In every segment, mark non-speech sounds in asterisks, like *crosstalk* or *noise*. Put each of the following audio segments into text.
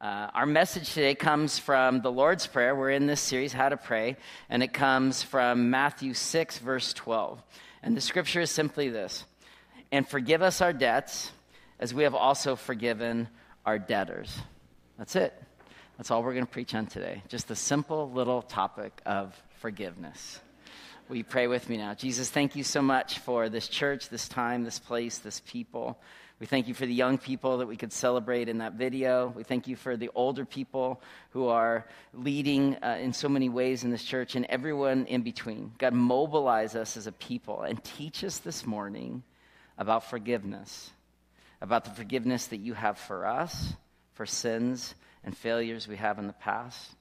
Uh, our message today comes from the Lord's Prayer. We're in this series, How to Pray, and it comes from Matthew 6, verse 12. And the scripture is simply this And forgive us our debts, as we have also forgiven our debtors. That's it. That's all we're going to preach on today. Just the simple little topic of forgiveness. Will you pray with me now? Jesus, thank you so much for this church, this time, this place, this people. We thank you for the young people that we could celebrate in that video. We thank you for the older people who are leading uh, in so many ways in this church and everyone in between. God, mobilize us as a people and teach us this morning about forgiveness, about the forgiveness that you have for us, for sins and failures we have in the past,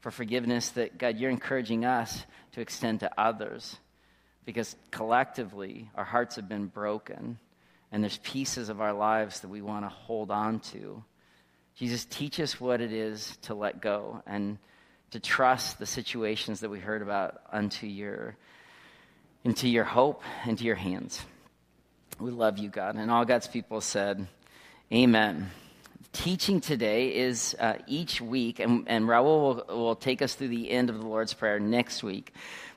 for forgiveness that, God, you're encouraging us to extend to others because collectively our hearts have been broken and there's pieces of our lives that we want to hold on to. Jesus, teach us what it is to let go and to trust the situations that we heard about unto your, into your hope, into your hands. We love you, God. And all God's people said, Amen. Teaching today is uh, each week, and, and Raul will, will take us through the end of the Lord's Prayer next week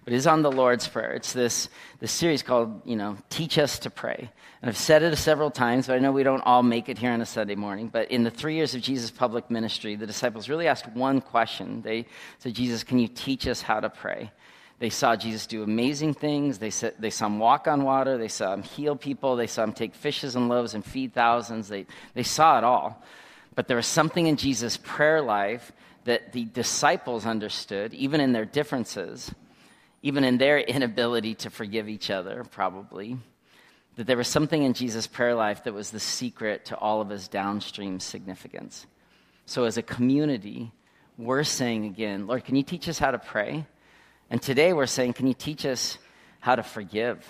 but it is on the Lord's Prayer. It's this, this series called, you know, Teach Us to Pray. And I've said it several times, but I know we don't all make it here on a Sunday morning. But in the three years of Jesus' public ministry, the disciples really asked one question. They said, Jesus, can you teach us how to pray? They saw Jesus do amazing things. They, said, they saw him walk on water. They saw him heal people. They saw him take fishes and loaves and feed thousands. They, they saw it all. But there was something in Jesus' prayer life that the disciples understood, even in their differences, even in their inability to forgive each other, probably, that there was something in Jesus' prayer life that was the secret to all of his downstream significance. So, as a community, we're saying again, Lord, can you teach us how to pray? And today we're saying, can you teach us how to forgive?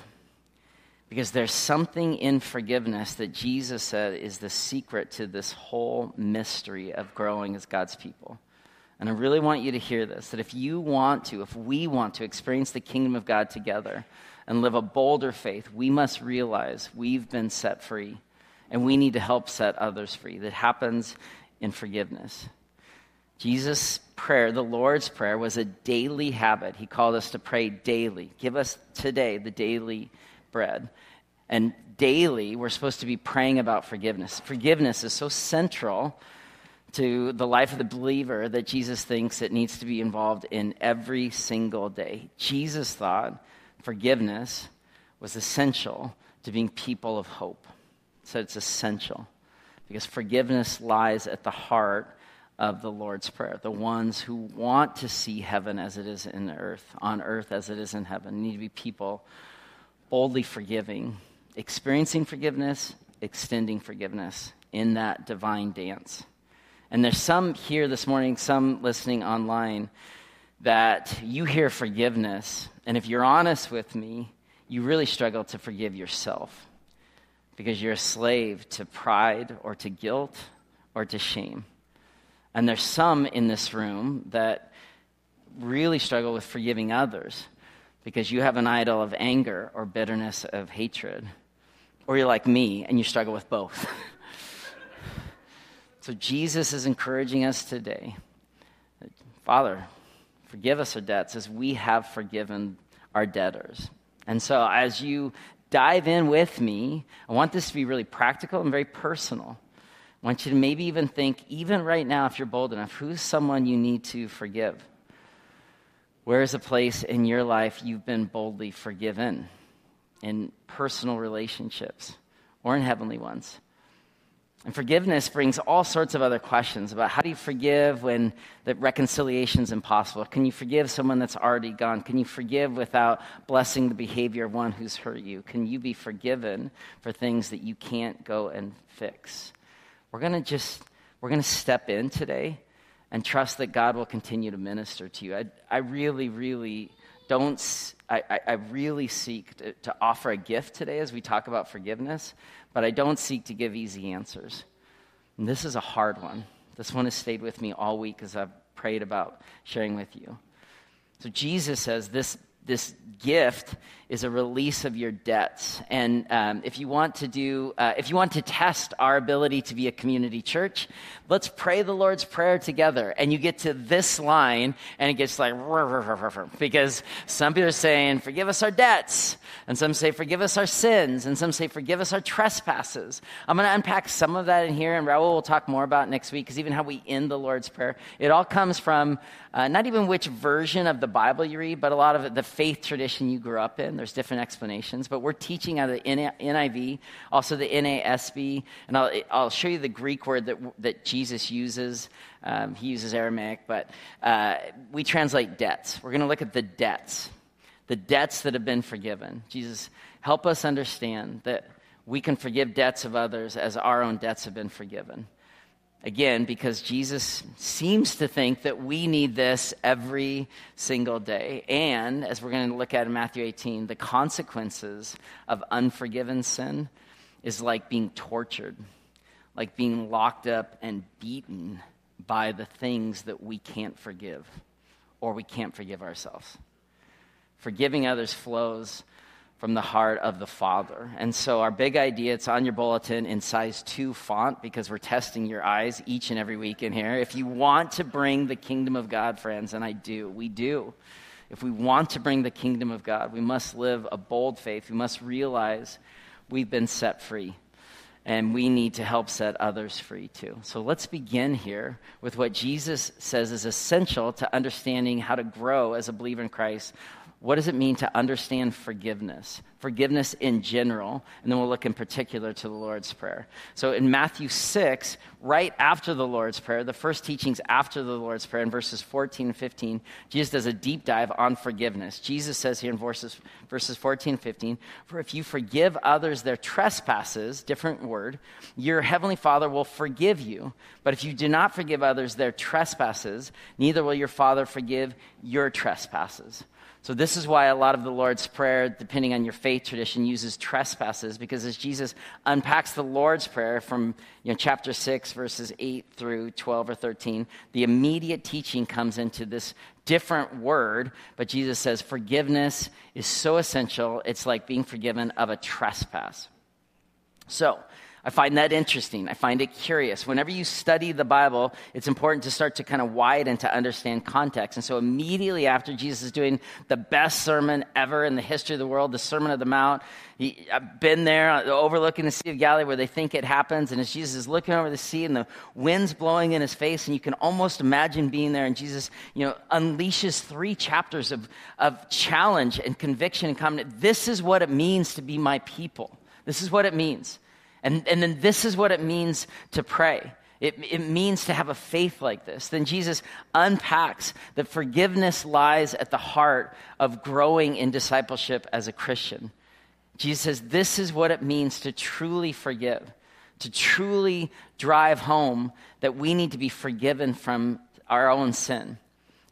Because there's something in forgiveness that Jesus said is the secret to this whole mystery of growing as God's people. And I really want you to hear this that if you want to, if we want to experience the kingdom of God together and live a bolder faith, we must realize we've been set free and we need to help set others free. That happens in forgiveness. Jesus' prayer, the Lord's Prayer, was a daily habit. He called us to pray daily. Give us today the daily bread. And daily, we're supposed to be praying about forgiveness. Forgiveness is so central to the life of the believer that Jesus thinks it needs to be involved in every single day. Jesus thought forgiveness was essential to being people of hope. So it's essential because forgiveness lies at the heart of the Lord's Prayer. The ones who want to see heaven as it is in earth, on earth as it is in heaven, need to be people boldly forgiving, experiencing forgiveness, extending forgiveness in that divine dance. And there's some here this morning, some listening online, that you hear forgiveness. And if you're honest with me, you really struggle to forgive yourself because you're a slave to pride or to guilt or to shame. And there's some in this room that really struggle with forgiving others because you have an idol of anger or bitterness of hatred. Or you're like me and you struggle with both. *laughs* So Jesus is encouraging us today. Father, forgive us our debts as we have forgiven our debtors. And so as you dive in with me, I want this to be really practical and very personal. I want you to maybe even think, even right now, if you're bold enough, who's someone you need to forgive? Where is a place in your life you've been boldly forgiven in personal relationships or in heavenly ones? And forgiveness brings all sorts of other questions about how do you forgive when the reconciliation is impossible? Can you forgive someone that's already gone? Can you forgive without blessing the behavior of one who's hurt you? Can you be forgiven for things that you can't go and fix? We're going to just, we're going to step in today and trust that God will continue to minister to you. I, I really, really don't, I, I really seek to, to offer a gift today as we talk about forgiveness but I don't seek to give easy answers. And this is a hard one. This one has stayed with me all week as I've prayed about sharing with you. So Jesus says this, this gift is a release of your debts. And um, if you want to do, uh, if you want to test our ability to be a community church, let's pray the Lord's Prayer together. And you get to this line, and it gets like, because some people are saying, forgive us our debts. And some say, forgive us our sins. And some say, forgive us our trespasses. I'm going to unpack some of that in here, and Raul will talk more about next week, because even how we end the Lord's Prayer, it all comes from uh, not even which version of the Bible you read, but a lot of it, the faith tradition you grew up in. There's different explanations, but we're teaching out of the NIV, also the NASB, and I'll, I'll show you the Greek word that, that Jesus uses. Um, he uses Aramaic, but uh, we translate debts. We're going to look at the debts, the debts that have been forgiven. Jesus, help us understand that we can forgive debts of others as our own debts have been forgiven. Again, because Jesus seems to think that we need this every single day. And as we're going to look at in Matthew 18, the consequences of unforgiven sin is like being tortured, like being locked up and beaten by the things that we can't forgive or we can't forgive ourselves. Forgiving others flows from the heart of the Father. And so, our big idea, it's on your bulletin in size 2 font because we're testing your eyes each and every week in here. If you want to bring the kingdom of God, friends, and I do, we do. If we want to bring the kingdom of God, we must live a bold faith. We must realize we've been set free and we need to help set others free too. So let's begin here with what Jesus says is essential to understanding how to grow as a believer in Christ what does it mean to understand forgiveness? Forgiveness in general, and then we'll look in particular to the Lord's Prayer. So in Matthew 6, right after the Lord's Prayer, the first teachings after the Lord's Prayer in verses 14 and 15, Jesus does a deep dive on forgiveness. Jesus says here in verses, verses 14 and 15, For if you forgive others their trespasses, different word, your heavenly Father will forgive you. But if you do not forgive others their trespasses, neither will your Father forgive your trespasses. So, this is why a lot of the Lord's Prayer, depending on your faith tradition, uses trespasses, because as Jesus unpacks the Lord's Prayer from you know, chapter 6, verses 8 through 12 or 13, the immediate teaching comes into this different word, but Jesus says forgiveness is so essential, it's like being forgiven of a trespass. So, I find that interesting. I find it curious. Whenever you study the Bible, it's important to start to kind of widen to understand context. And so, immediately after Jesus is doing the best sermon ever in the history of the world, the Sermon of the Mount, he, I've been there uh, overlooking the Sea of Galilee where they think it happens. And as Jesus is looking over the sea and the wind's blowing in his face, and you can almost imagine being there, and Jesus, you know, unleashes three chapters of, of challenge and conviction and comment. This is what it means to be my people. This is what it means. And, and then this is what it means to pray. It, it means to have a faith like this. Then Jesus unpacks that forgiveness lies at the heart of growing in discipleship as a Christian. Jesus says this is what it means to truly forgive, to truly drive home that we need to be forgiven from our own sin.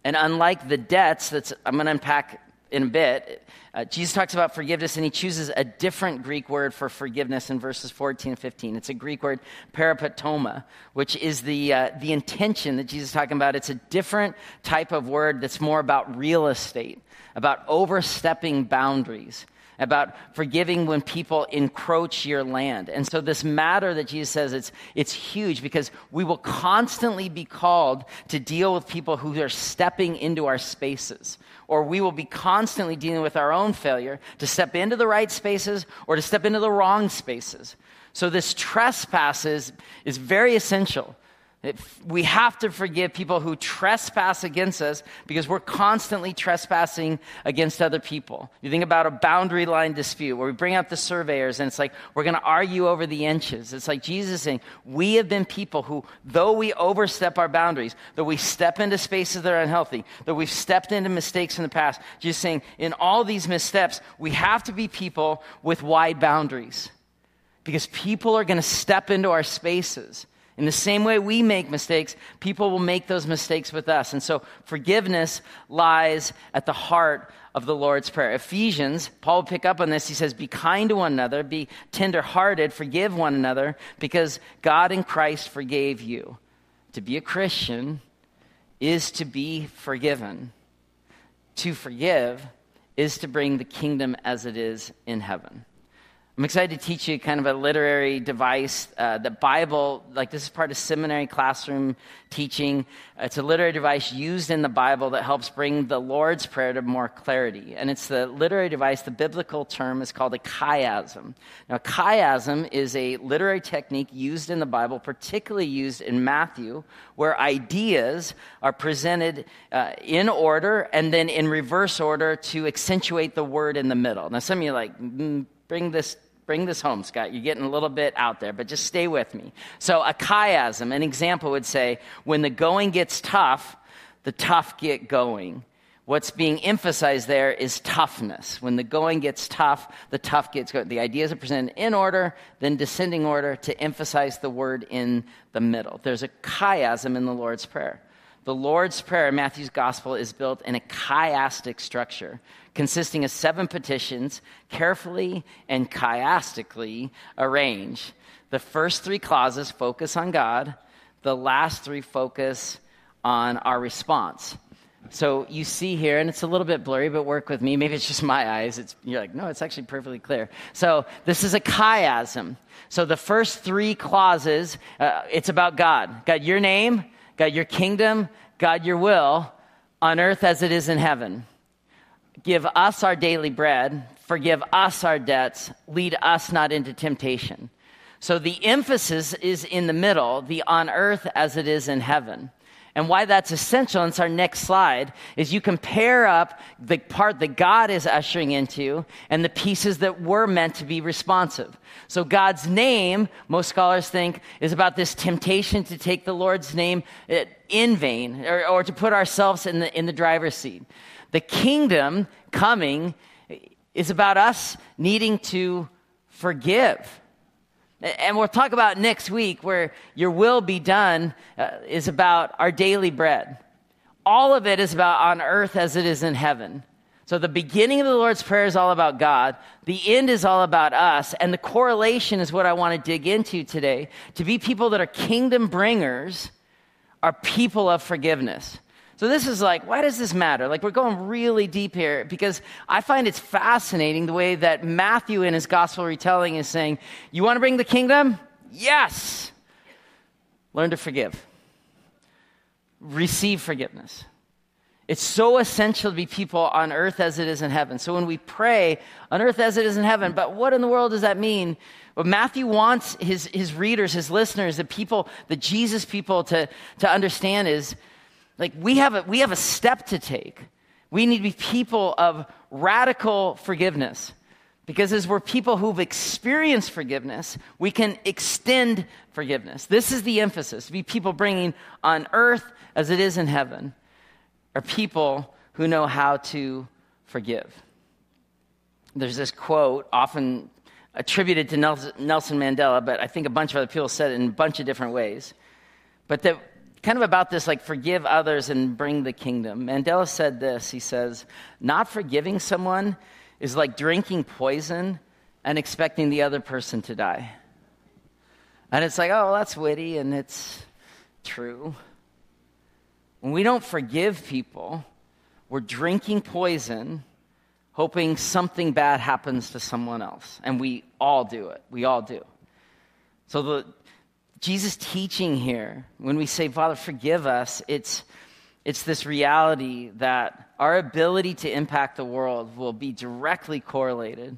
And unlike the debts that's I'm going to unpack in a bit, uh, Jesus talks about forgiveness and he chooses a different Greek word for forgiveness in verses 14 and 15. It's a Greek word, paraptoma, which is the, uh, the intention that Jesus is talking about. It's a different type of word that's more about real estate, about overstepping boundaries about forgiving when people encroach your land. And so this matter that Jesus says it's it's huge because we will constantly be called to deal with people who are stepping into our spaces or we will be constantly dealing with our own failure to step into the right spaces or to step into the wrong spaces. So this trespasses is, is very essential we have to forgive people who trespass against us because we're constantly trespassing against other people. You think about a boundary line dispute where we bring out the surveyors and it's like we're going to argue over the inches. It's like Jesus saying, We have been people who, though we overstep our boundaries, though we step into spaces that are unhealthy, though we've stepped into mistakes in the past, Jesus saying, in all these missteps, we have to be people with wide boundaries because people are going to step into our spaces. In the same way we make mistakes, people will make those mistakes with us. And so forgiveness lies at the heart of the Lord's Prayer. Ephesians, Paul will pick up on this. He says, Be kind to one another, be tenderhearted, forgive one another, because God in Christ forgave you. To be a Christian is to be forgiven. To forgive is to bring the kingdom as it is in heaven. I'm excited to teach you kind of a literary device. Uh, the Bible, like this is part of seminary classroom teaching. It's a literary device used in the Bible that helps bring the Lord's Prayer to more clarity. And it's the literary device, the biblical term is called a chiasm. Now, chiasm is a literary technique used in the Bible, particularly used in Matthew, where ideas are presented uh, in order and then in reverse order to accentuate the word in the middle. Now, some of you like, mm, bring this bring this home, Scott. You're getting a little bit out there, but just stay with me. So, a chiasm, an example would say, when the going gets tough, the tough get going. What's being emphasized there is toughness. When the going gets tough, the tough gets going. The ideas are presented in order, then descending order to emphasize the word in the middle. There's a chiasm in the Lord's Prayer. The Lord's Prayer Matthew's Gospel is built in a chiastic structure consisting of seven petitions, carefully and chiastically arranged. The first three clauses focus on God, the last three focus on our response. So you see here, and it's a little bit blurry, but work with me. Maybe it's just my eyes. It's, you're like, no, it's actually perfectly clear. So this is a chiasm. So the first three clauses, uh, it's about God. God, your name, God, your kingdom, God, your will, on earth as it is in heaven. Give us our daily bread, forgive us our debts, lead us not into temptation. So the emphasis is in the middle, the on earth as it is in heaven. And why that's essential, and it's our next slide, is you compare up the part that God is ushering into and the pieces that were meant to be responsive. So God's name, most scholars think, is about this temptation to take the Lord's name eh, in vain or, or to put ourselves in the, in the driver's seat. The kingdom coming is about us needing to forgive. And we'll talk about next week where your will be done uh, is about our daily bread. All of it is about on earth as it is in heaven. So the beginning of the Lord's Prayer is all about God. The end is all about us. And the correlation is what I want to dig into today. To be people that are kingdom bringers are people of forgiveness. So this is like, why does this matter? Like, we're going really deep here because I find it's fascinating the way that Matthew in his gospel retelling is saying, You want to bring the kingdom? Yes. Learn to forgive, receive forgiveness. It's so essential to be people on earth as it is in heaven. So when we pray, on earth as it is in heaven, but what in the world does that mean? What Matthew wants his, his readers, his listeners, the people, the Jesus people to, to understand is like we have a, we have a step to take. We need to be people of radical forgiveness. Because as we're people who've experienced forgiveness, we can extend forgiveness. This is the emphasis. To be people bringing on earth as it is in heaven, are people who know how to forgive. There's this quote, often attributed to Nelson Mandela, but I think a bunch of other people said it in a bunch of different ways. But that kind of about this like forgive others and bring the kingdom. Mandela said this he says, Not forgiving someone is like drinking poison and expecting the other person to die. And it's like, oh, that's witty and it's true. When we don't forgive people, we're drinking poison, hoping something bad happens to someone else. And we all do it. We all do. So the Jesus' teaching here, when we say, Father, forgive us, it's, it's this reality that our ability to impact the world will be directly correlated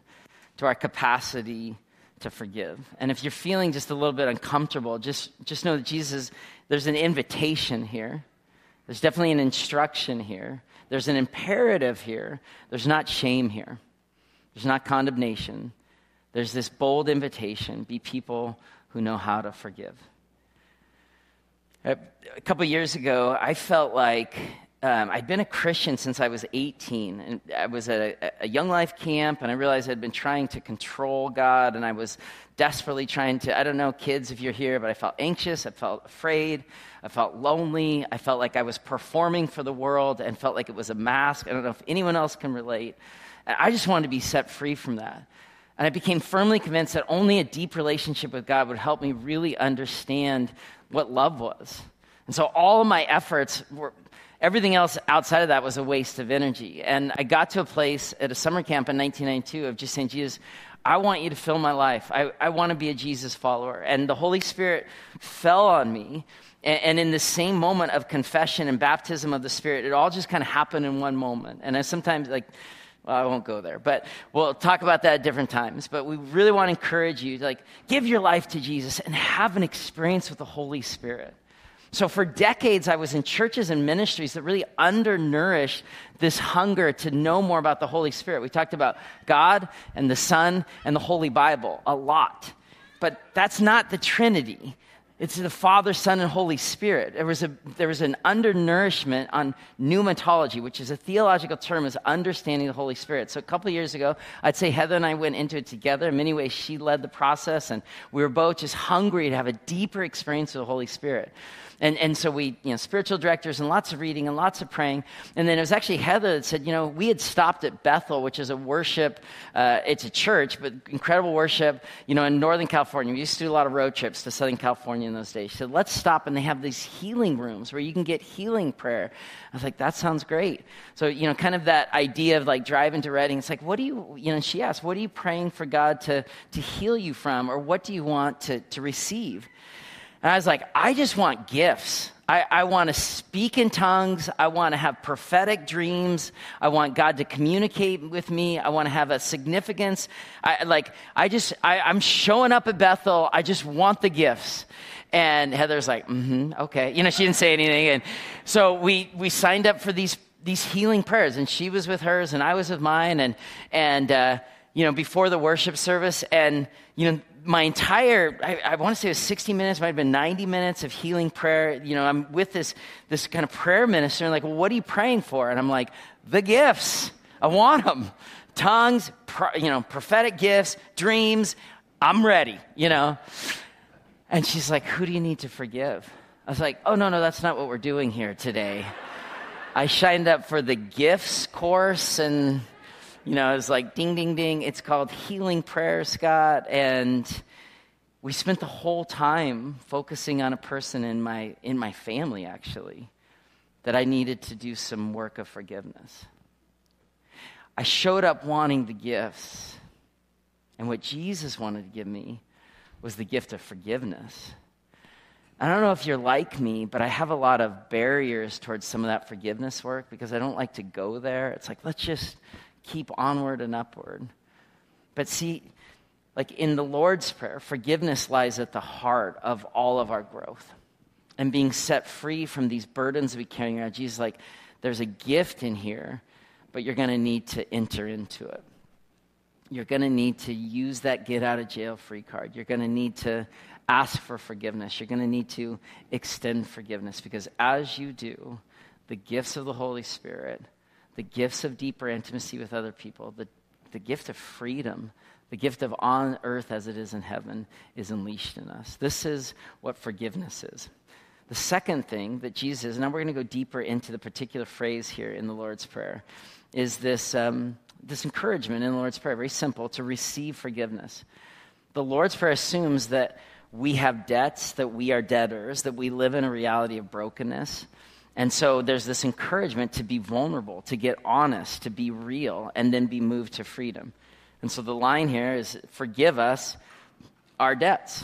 to our capacity to forgive. And if you're feeling just a little bit uncomfortable, just, just know that Jesus, there's an invitation here. There's definitely an instruction here. There's an imperative here. There's not shame here. There's not condemnation. There's this bold invitation be people who know how to forgive. A couple years ago, I felt like um, I'd been a Christian since I was 18. And I was at a, a, Young Life camp, and I realized I'd been trying to control God, and I was desperately trying to, I don't know, kids, if you're here, but I felt anxious, I felt afraid, I felt lonely, I felt like I was performing for the world, and felt like it was a mask. I don't know if anyone else can relate. I just wanted to be set free from that. And I became firmly convinced that only a deep relationship with God would help me really understand what love was. And so all of my efforts were, everything else outside of that was a waste of energy. And I got to a place at a summer camp in 1992 of just saying, Jesus, I want you to fill my life. I, I want to be a Jesus follower. And the Holy Spirit fell on me. And, and in the same moment of confession and baptism of the Spirit, it all just kind of happened in one moment. And I sometimes, like, well, I won't go there, but we'll talk about that at different times. But we really want to encourage you to like give your life to Jesus and have an experience with the Holy Spirit. So, for decades, I was in churches and ministries that really undernourished this hunger to know more about the Holy Spirit. We talked about God and the Son and the Holy Bible a lot. But that's not the Trinity. It's the Father, Son, and Holy Spirit. There was, a, there was an undernourishment on pneumatology, which is a theological term, is understanding the Holy Spirit. So a couple years ago, I'd say Heather and I went into it together. In many ways, she led the process, and we were both just hungry to have a deeper experience of the Holy Spirit. And, and so we, you know, spiritual directors and lots of reading and lots of praying. And then it was actually Heather that said, you know, we had stopped at Bethel, which is a worship, uh, it's a church, but incredible worship, you know, in Northern California. We used to do a lot of road trips to Southern California in those days. She said, let's stop. And they have these healing rooms where you can get healing prayer. I was like, that sounds great. So, you know, kind of that idea of like driving to Redding, It's like, what do you, you know, she asked, what are you praying for God to, to heal you from? Or what do you want to, to receive? And I was like, I just want gifts. I, I want to speak in tongues. I want to have prophetic dreams. I want God to communicate with me. I want to have a significance. I, like, I just, I, I'm showing up at Bethel. I just want the gifts. And Heather's like, mm-hmm, okay. You know, she didn't say anything. And so we, we signed up for these, these healing prayers. And she was with hers and I was with mine. And, and, uh, you know, before the worship service. And, you know, my entire, I, I, want to say it was 60 minutes, might have been 90 minutes of healing prayer. You know, I'm with this, this kind of prayer minister, and like, well, what are you praying for? And I'm like, the gifts. I want them. Tongues, pro, you know, prophetic gifts, dreams. I'm ready, you know. And she's like, who do you need to forgive? I was like, oh, no, no, that's not what we're doing here today. I signed up for the gifts course and you know, it's like ding, ding, ding. It's called Healing Prayer, Scott. And we spent the whole time focusing on a person in my, in my family, actually, that I needed to do some work of forgiveness. I showed up wanting the gifts. And what Jesus wanted to give me was the gift of forgiveness. I don't know if you're like me, but I have a lot of barriers towards some of that forgiveness work because I don't like to go there. It's like, let's just keep onward and upward. But see, like in the Lord's Prayer, forgiveness lies at the heart of all of our growth. And being set free from these burdens we carry around. Jesus, like, there's a gift in here, but you're going to need to enter into it. You're going to need to use that get out of jail free card. You're going to need to ask for forgiveness. You're going to need to extend forgiveness because as you do, the gifts of the Holy Spirit the gifts of deeper intimacy with other people, the, the gift of freedom, the gift of on earth as it is in heaven is unleashed in us. This is what forgiveness is. The second thing that Jesus and now we're going to go deeper into the particular phrase here in the Lord's Prayer, is this, um, this encouragement in the Lord's Prayer, very simple, to receive forgiveness. The Lord's Prayer assumes that we have debts, that we are debtors, that we live in a reality of brokenness, and so there's this encouragement to be vulnerable, to get honest, to be real, and then be moved to freedom. And so the line here is forgive us our debts.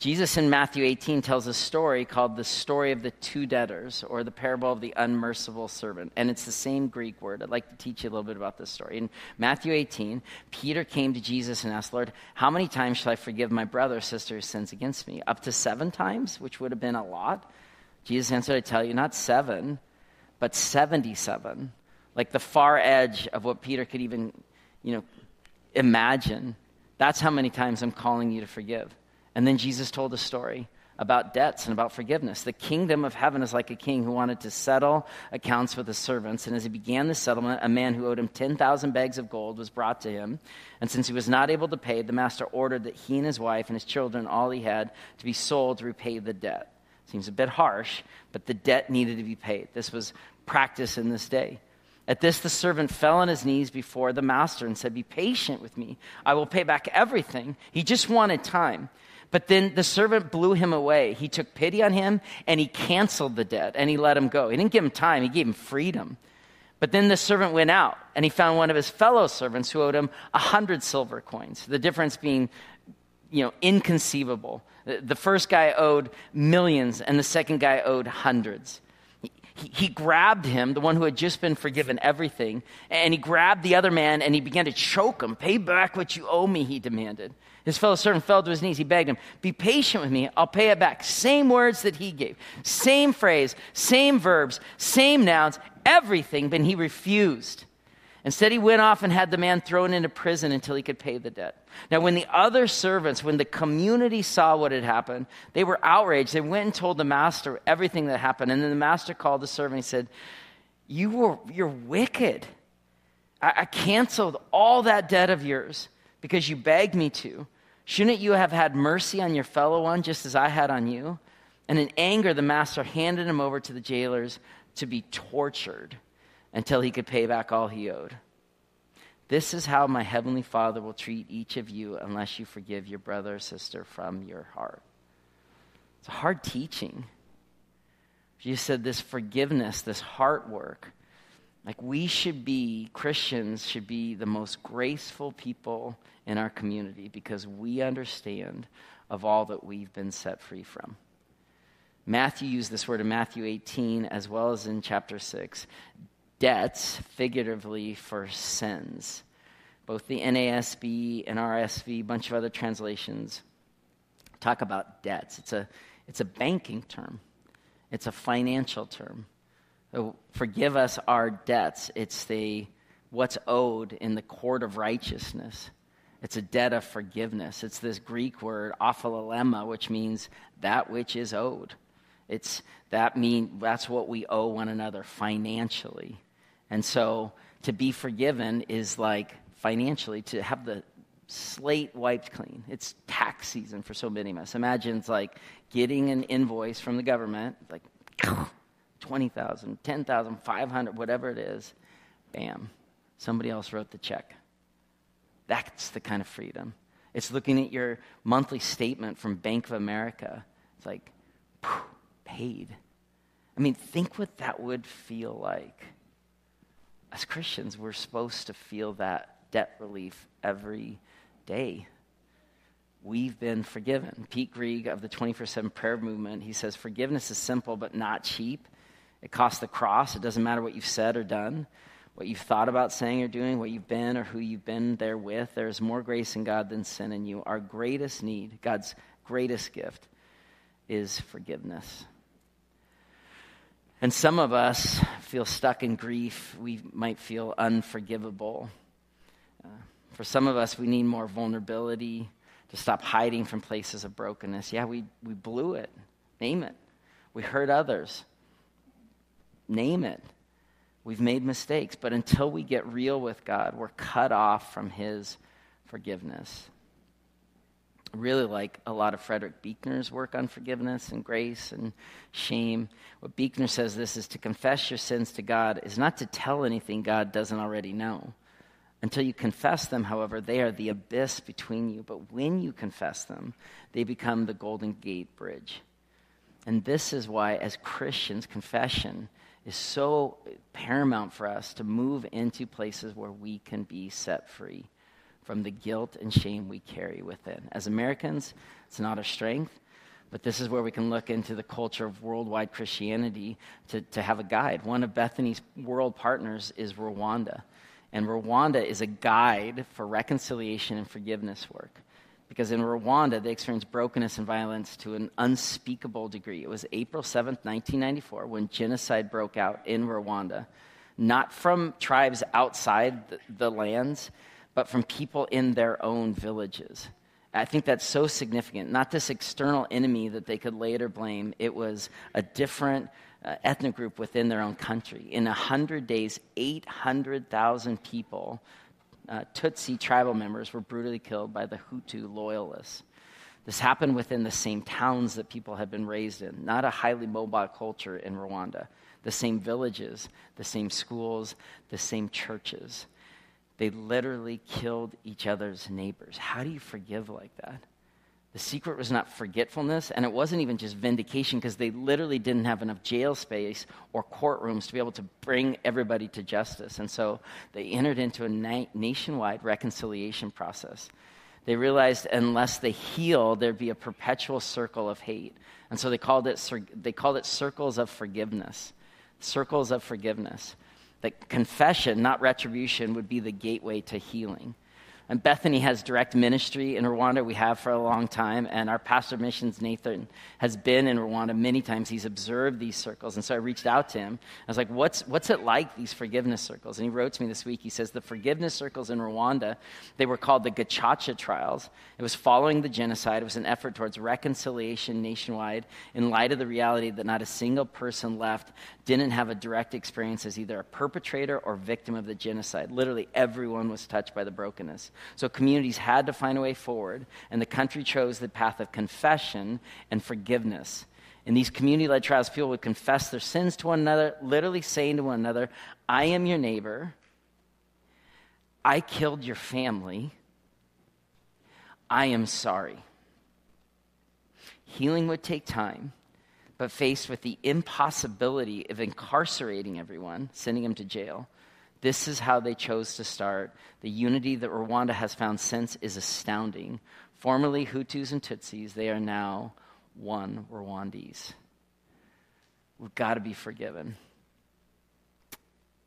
Jesus in Matthew 18 tells a story called the story of the two debtors, or the parable of the unmerciful servant. And it's the same Greek word. I'd like to teach you a little bit about this story. In Matthew 18, Peter came to Jesus and asked, Lord, how many times shall I forgive my brother or sister who sins against me? Up to seven times, which would have been a lot. Jesus answered, I tell you, not seven, but 77. Like the far edge of what Peter could even, you know, imagine. That's how many times I'm calling you to forgive. And then Jesus told a story about debts and about forgiveness. The kingdom of heaven is like a king who wanted to settle accounts with his servants. And as he began the settlement, a man who owed him 10,000 bags of gold was brought to him. And since he was not able to pay, the master ordered that he and his wife and his children, all he had, to be sold to repay the debt. Seems a bit harsh, but the debt needed to be paid. This was practice in this day. At this, the servant fell on his knees before the master and said, Be patient with me. I will pay back everything. He just wanted time. But then the servant blew him away. He took pity on him and he canceled the debt and he let him go. He didn't give him time, he gave him freedom. But then the servant went out and he found one of his fellow servants who owed him a hundred silver coins. The difference being, you know, inconceivable. The first guy owed millions and the second guy owed hundreds. He, he grabbed him, the one who had just been forgiven everything, and he grabbed the other man and he began to choke him. Pay back what you owe me, he demanded. His fellow servant fell to his knees. He begged him, Be patient with me. I'll pay it back. Same words that he gave, same phrase, same verbs, same nouns, everything, but he refused. Instead, he went off and had the man thrown into prison until he could pay the debt. Now, when the other servants, when the community saw what had happened, they were outraged. They went and told the master everything that happened. And then the master called the servant and said, you were, You're wicked. I, I canceled all that debt of yours because you begged me to. Shouldn't you have had mercy on your fellow one just as I had on you? And in anger, the master handed him over to the jailers to be tortured until he could pay back all he owed. This is how my heavenly Father will treat each of you unless you forgive your brother or sister from your heart. It's a hard teaching. Jesus said this forgiveness, this heart work. Like we should be, Christians should be the most graceful people in our community because we understand of all that we've been set free from. Matthew used this word in Matthew 18 as well as in chapter 6 debts, figuratively, for sins. Both the NASB and RSV, a bunch of other translations, talk about debts. It's a, it's a banking term, it's a financial term. So forgive us our debts. It's the what's owed in the court of righteousness. It's a debt of forgiveness. It's this Greek word, opheilema, which means that which is owed. It's that mean that's what we owe one another financially. And so to be forgiven is like financially to have the slate wiped clean. It's tax season for so many of us. Imagine it's like getting an invoice from the government, like 20,000, 10,000, 500, whatever it is. Bam. Somebody else wrote the check. That's the kind of freedom. It's looking at your monthly statement from Bank of America. It's like, paid. I mean, think what that would feel like. As Christians, we're supposed to feel that debt relief every day. We've been forgiven. Pete Greig of the 24 7 prayer movement, he says, Forgiveness is simple but not cheap. It costs the cross. It doesn't matter what you've said or done, what you've thought about saying or doing, what you've been or who you've been there with. There is more grace in God than sin in you. Our greatest need, God's greatest gift, is forgiveness. And some of us feel stuck in grief. We might feel unforgivable. Uh, for some of us, we need more vulnerability to stop hiding from places of brokenness. Yeah, we, we blew it. Name it. We hurt others. Name it. We've made mistakes. But until we get real with God, we're cut off from His forgiveness really like a lot of Frederick Buechner's work on forgiveness and grace and shame. What Buechner says this is to confess your sins to God is not to tell anything God doesn't already know. Until you confess them, however, they are the abyss between you. But when you confess them, they become the Golden Gate Bridge. And this is why, as Christians, confession is so paramount for us to move into places where we can be set free from the guilt and shame we carry within. As Americans, it's not a strength, but this is where we can look into the culture of worldwide Christianity to, to have a guide. One of Bethany's world partners is Rwanda. And Rwanda is a guide for reconciliation and forgiveness work. Because in Rwanda, they experienced brokenness and violence to an unspeakable degree. It was April 7th, 1994, when genocide broke out in Rwanda. Not from tribes outside the, the lands, but from people in their own villages. I think that's so significant. Not this external enemy that they could later blame, it was a different uh, ethnic group within their own country. In 100 days, 800,000 people, uh, Tutsi tribal members, were brutally killed by the Hutu loyalists. This happened within the same towns that people had been raised in, not a highly mobile culture in Rwanda. The same villages, the same schools, the same churches. They literally killed each other's neighbors. How do you forgive like that? The secret was not forgetfulness, and it wasn't even just vindication because they literally didn't have enough jail space or courtrooms to be able to bring everybody to justice. And so they entered into a na- nationwide reconciliation process. They realized unless they heal, there'd be a perpetual circle of hate. And so they called it, they called it circles of forgiveness. Circles of forgiveness. That confession, not retribution, would be the gateway to healing. And Bethany has direct ministry in Rwanda. We have for a long time. And our pastor missions, Nathan, has been in Rwanda many times. He's observed these circles. And so I reached out to him. I was like, what's, what's it like, these forgiveness circles? And he wrote to me this week. He says, the forgiveness circles in Rwanda, they were called the Gacaca trials. It was following the genocide. It was an effort towards reconciliation nationwide in light of the reality that not a single person left didn't have a direct experience as either a perpetrator or victim of the genocide. Literally, everyone was touched by the brokenness. So communities had to find a way forward, and the country chose the path of confession and forgiveness. In these community led trials, people would confess their sins to one another, literally saying to one another, I am your neighbor. I killed your family. I am sorry. Healing would take time, but faced with the impossibility of incarcerating everyone, sending them to jail, this is how they chose to start. The unity that Rwanda has found since is astounding. Formerly Hutus and Tutsis, they are now one Rwandese. We've got to be forgiven.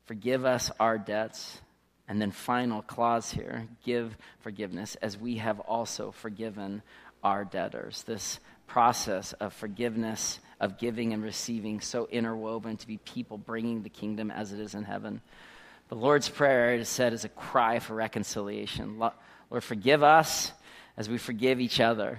Forgive us our debts. And then, final clause here give forgiveness as we have also forgiven our debtors. This process of forgiveness, of giving and receiving, so interwoven to be people bringing the kingdom as it is in heaven. The Lord's Prayer, is said, is a cry for reconciliation. Lord, forgive us as we forgive each other.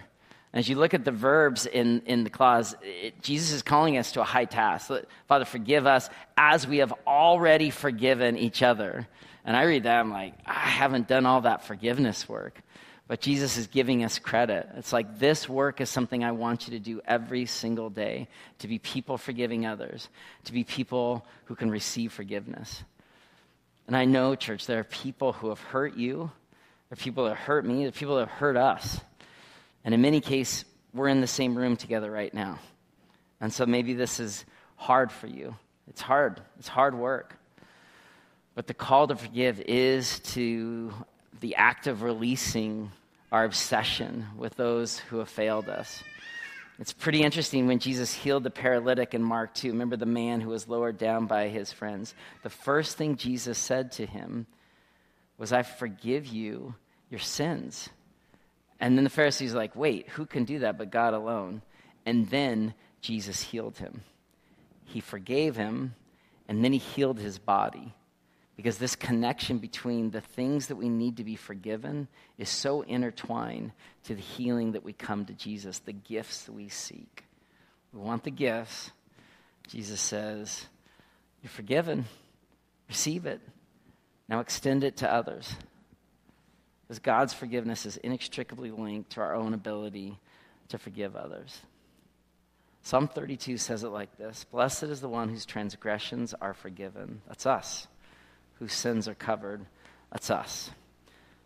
As you look at the verbs in, in the clause, it, Jesus is calling us to a high task. Father, forgive us as we have already forgiven each other. And I read that, I'm like, I haven't done all that forgiveness work. But Jesus is giving us credit. It's like this work is something I want you to do every single day to be people forgiving others, to be people who can receive forgiveness. And I know, church, there are people who have hurt you, there are people that hurt me, there are people that hurt us. And in many cases, we're in the same room together right now. And so maybe this is hard for you. It's hard, it's hard work. But the call to forgive is to the act of releasing our obsession with those who have failed us. It's pretty interesting when Jesus healed the paralytic in Mark 2. Remember the man who was lowered down by his friends? The first thing Jesus said to him was, I forgive you your sins. And then the Pharisees like, wait, who can do that but God alone? And then Jesus healed him. He forgave him, and then he healed his body. Because this connection between the things that we need to be forgiven is so intertwined to the healing that we come to Jesus, the gifts that we seek. We want the gifts. Jesus says, You're forgiven. Receive it. Now extend it to others. Because God's forgiveness is inextricably linked to our own ability to forgive others. Psalm 32 says it like this Blessed is the one whose transgressions are forgiven. That's us whose sins are covered. That's us.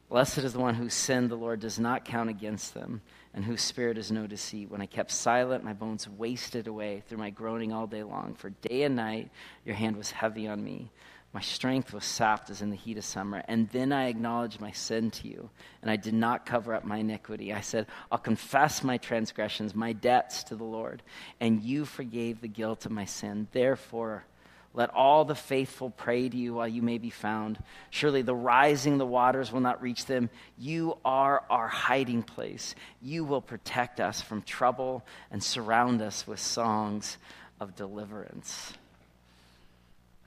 Blessed is the one whose sin the Lord does not count against them, and whose spirit is no deceit. When I kept silent, my bones wasted away through my groaning all day long. For day and night your hand was heavy on me. My strength was sapped as in the heat of summer. And then I acknowledged my sin to you, and I did not cover up my iniquity. I said, I'll confess my transgressions, my debts to the Lord, and you forgave the guilt of my sin. Therefore, let all the faithful pray to you while you may be found. Surely the rising the waters will not reach them. You are our hiding place. You will protect us from trouble and surround us with songs of deliverance.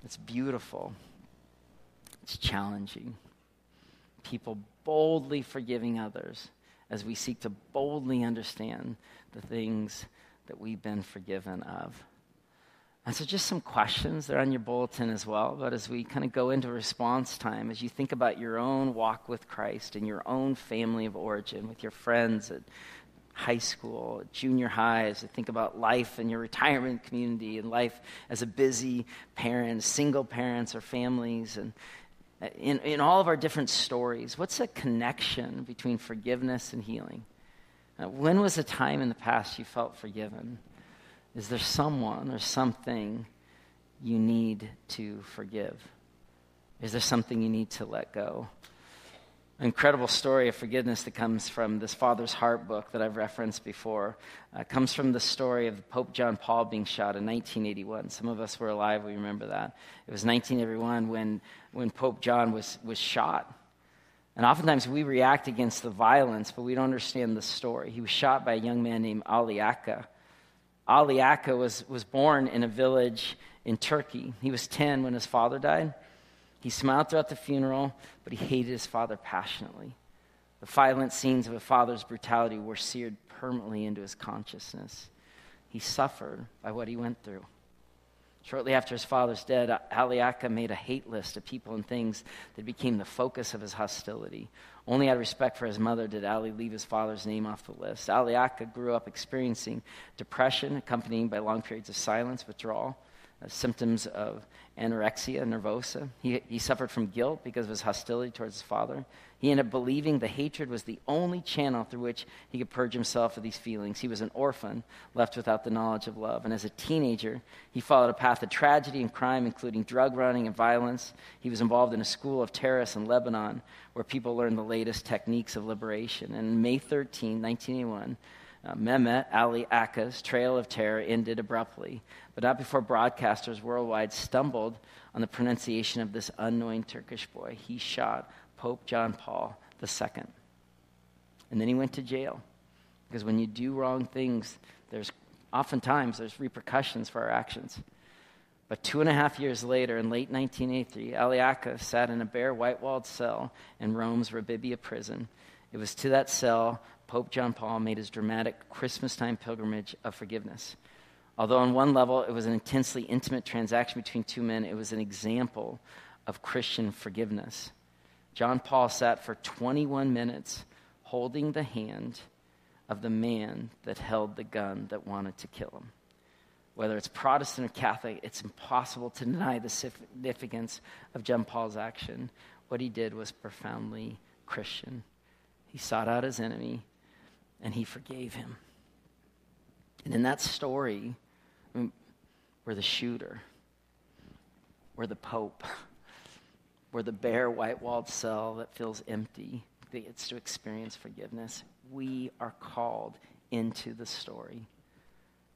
It's beautiful. It's challenging. People boldly forgiving others as we seek to boldly understand the things that we've been forgiven of. And so, just some questions. They're on your bulletin as well. But as we kind of go into response time, as you think about your own walk with Christ and your own family of origin, with your friends at high school, junior high, as you think about life and your retirement community and life as a busy parent, single parents or families, and in, in all of our different stories, what's the connection between forgiveness and healing? Uh, when was a time in the past you felt forgiven? Is there someone or something you need to forgive? Is there something you need to let go? incredible story of forgiveness that comes from this Father's Heart book that I've referenced before. Uh, comes from the story of Pope John Paul being shot in 1981. Some of us were alive, we remember that. It was 1981 when, when Pope John was, was shot. And oftentimes we react against the violence, but we don't understand the story. He was shot by a young man named Ali Agca. Ali Agca was, was born in a village in Turkey. He was 10 when his father died. He smiled throughout the funeral, but he hated his father passionately. The violent scenes of a father's brutality were seared permanently into his consciousness. He suffered by what he went through. Shortly after his father's death, Ali Agca made a hate list of people and things that became the focus of his hostility. Only out of respect for his mother did Ali leave his father's name off the list. Ali Agca grew up experiencing depression accompanied by long periods of silence, withdrawal, Uh, symptoms of anorexia nervosa. He, he suffered from guilt because of his hostility towards his father. He ended up believing the hatred was the only channel through which he could purge himself of these feelings. He was an orphan, left without the knowledge of love. And as a teenager, he followed a path of tragedy and crime, including drug running and violence. He was involved in a school of terrorists in Lebanon, where people learned the latest techniques of liberation. And May 13, 1981, uh, Mehmet Ali Agca's trail of terror ended abruptly, but not before broadcasters worldwide stumbled on the pronunciation of this unknowing Turkish boy. He shot Pope John Paul II. And then he went to jail. Because when you do wrong things, there's oftentimes there's repercussions for our actions. But two and a half years later, in late 1983, Ali Akka sat in a bare white walled cell in Rome's Rebibbia prison. It was to that cell Pope John Paul made his dramatic Christmastime pilgrimage of forgiveness. Although, on one level, it was an intensely intimate transaction between two men, it was an example of Christian forgiveness. John Paul sat for 21 minutes holding the hand of the man that held the gun that wanted to kill him. Whether it's Protestant or Catholic, it's impossible to deny the significance of John Paul's action. What he did was profoundly Christian. He sought out his enemy and he forgave him. And in that story, I mean, we're the shooter, we're the Pope, *laughs* we're the bare white walled cell that feels empty, that gets to experience forgiveness. We are called into the story.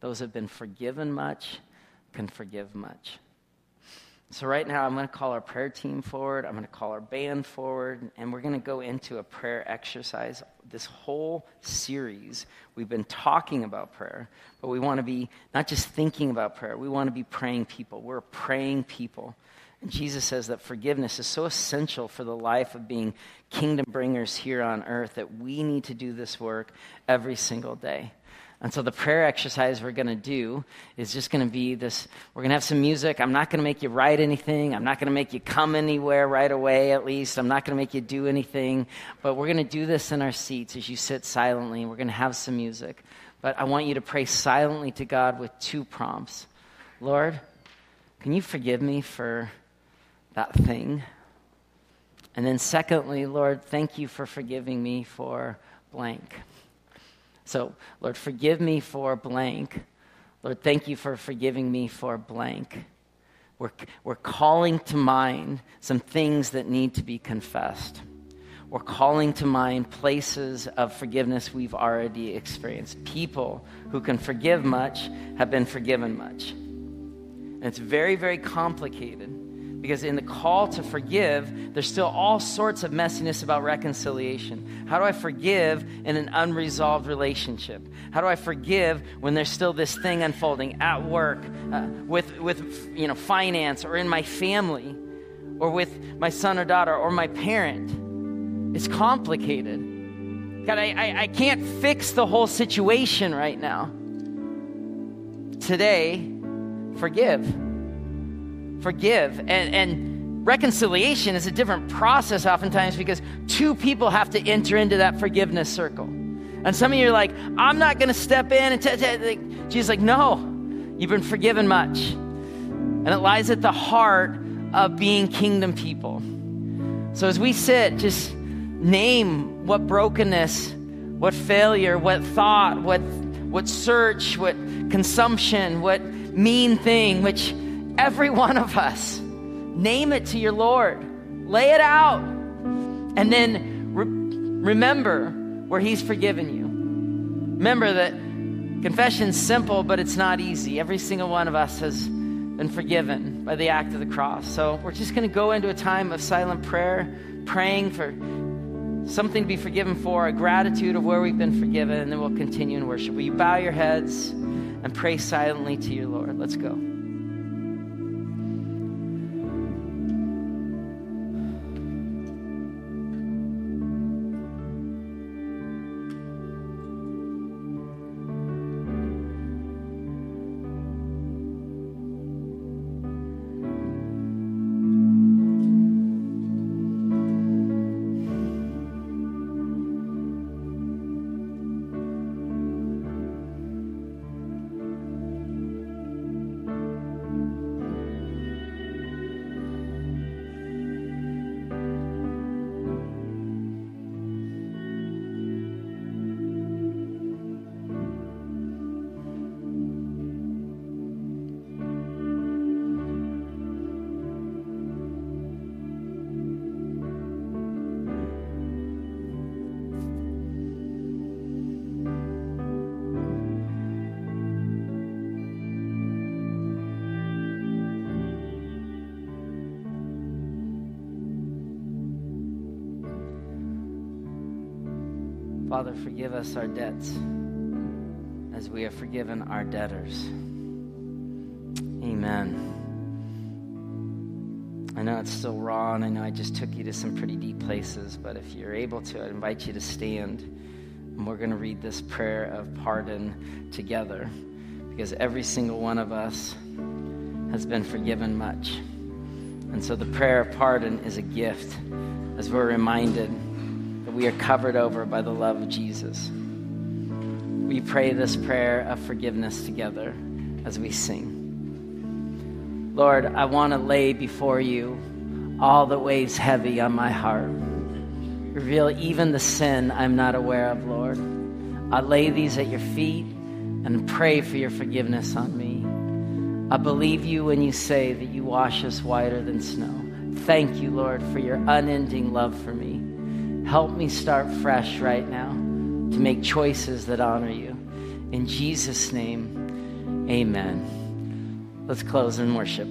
Those who have been forgiven much can forgive much. So, right now, I'm going to call our prayer team forward. I'm going to call our band forward, and we're going to go into a prayer exercise. This whole series, we've been talking about prayer, but we want to be not just thinking about prayer, we want to be praying people. We're praying people. And Jesus says that forgiveness is so essential for the life of being kingdom bringers here on earth that we need to do this work every single day. And so the prayer exercise we're going to do is just going to be this we're going to have some music. I'm not going to make you write anything. I'm not going to make you come anywhere right away, at least. I'm not going to make you do anything. But we're going to do this in our seats as you sit silently. We're going to have some music. But I want you to pray silently to God with two prompts Lord, can you forgive me for that thing? And then, secondly, Lord, thank you for forgiving me for blank. So, Lord, forgive me for blank. Lord, thank you for forgiving me for blank. We're, we're calling to mind some things that need to be confessed. We're calling to mind places of forgiveness we've already experienced. People who can forgive much have been forgiven much. And it's very, very complicated because in the call to forgive, there's still all sorts of messiness about reconciliation. How do I forgive in an unresolved relationship? How do I forgive when there's still this thing unfolding at work, uh, with, with you know, finance, or in my family, or with my son or daughter, or my parent? It's complicated. God, I, I, I can't fix the whole situation right now. Today, forgive forgive. And, and reconciliation is a different process oftentimes because two people have to enter into that forgiveness circle. And some of you are like, I'm not going to step in and t- t- like, Jesus like, no, you've been forgiven much. And it lies at the heart of being kingdom people. So as we sit, just name what brokenness what failure, what thought, what, what search, what consumption, what mean thing, which every one of us, name it to your Lord. Lay it out. And then re- remember where He's forgiven you. Remember that confession's simple, but it's not easy. Every single one of us has been forgiven by the act of the cross. So we're just going to go into a time of silent prayer, praying for something to be forgiven for, a gratitude of where we've been forgiven, and then we'll continue in worship. Will you bow your heads and pray silently to your Lord? Let's go. Father, forgive us our debts as we have forgiven our debtors. Amen. I know it's still raw, and I know I just took you to some pretty deep places, but if you're able to, I invite you to stand, and we're going to read this prayer of pardon together, because every single one of us has been forgiven much. And so the prayer of pardon is a gift as we're reminded that we are covered over by the love of Jesus. We pray this prayer of forgiveness together as we sing. Lord, I want to lay before you all that weighs heavy on my heart. Reveal even the sin I'm not aware of, Lord. I lay these at your feet and pray for your forgiveness on me. I believe you when you say that you wash us whiter than snow. Thank you, Lord, for your unending love for me. Help me start fresh right now to make choices that honor you. In Jesus' name, amen. Let's close in worship.